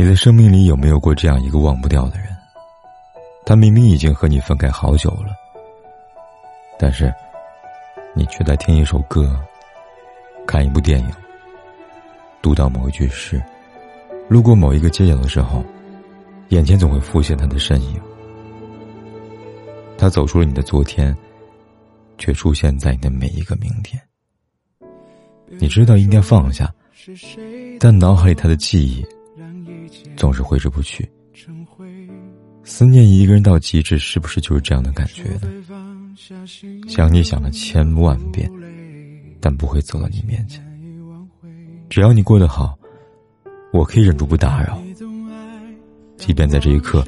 你的生命里有没有过这样一个忘不掉的人？他明明已经和你分开好久了，但是你却在听一首歌、看一部电影、读到某一句诗、路过某一个街角的时候，眼前总会浮现他的身影。他走出了你的昨天，却出现在你的每一个明天。你知道应该放下，但脑海里他的记忆总是挥之不去。思念一个人到极致，是不是就是这样的感觉呢？想你想了千万遍，但不会走到你面前。只要你过得好，我可以忍住不打扰，即便在这一刻，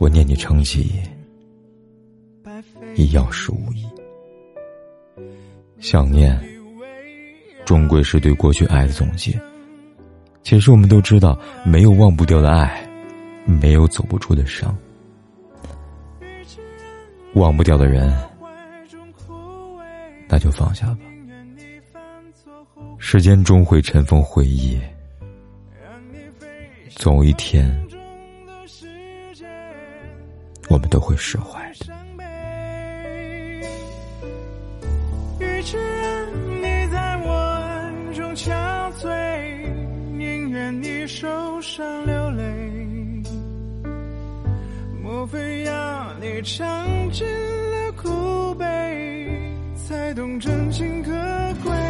我念你成疾。亦要是无益。想念，终归是对过去爱的总结。其实我们都知道，没有忘不掉的爱，没有走不出的伤。忘不掉的人，那就放下吧。时间终会尘封回忆，总有一天，我们都会释怀的。受伤流泪。莫非要你尝尽了苦悲，才懂真情可贵？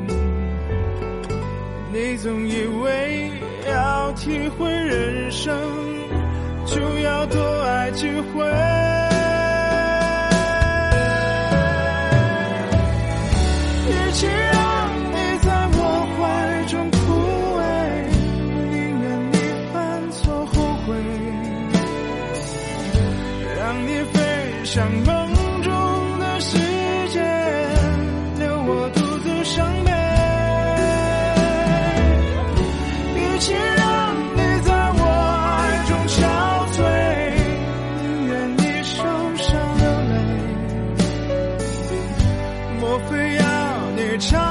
你总以为要体会人生就要多爱几回与其让你在我怀中枯萎宁愿你犯错后悔让你飞向梦中的世不要你唱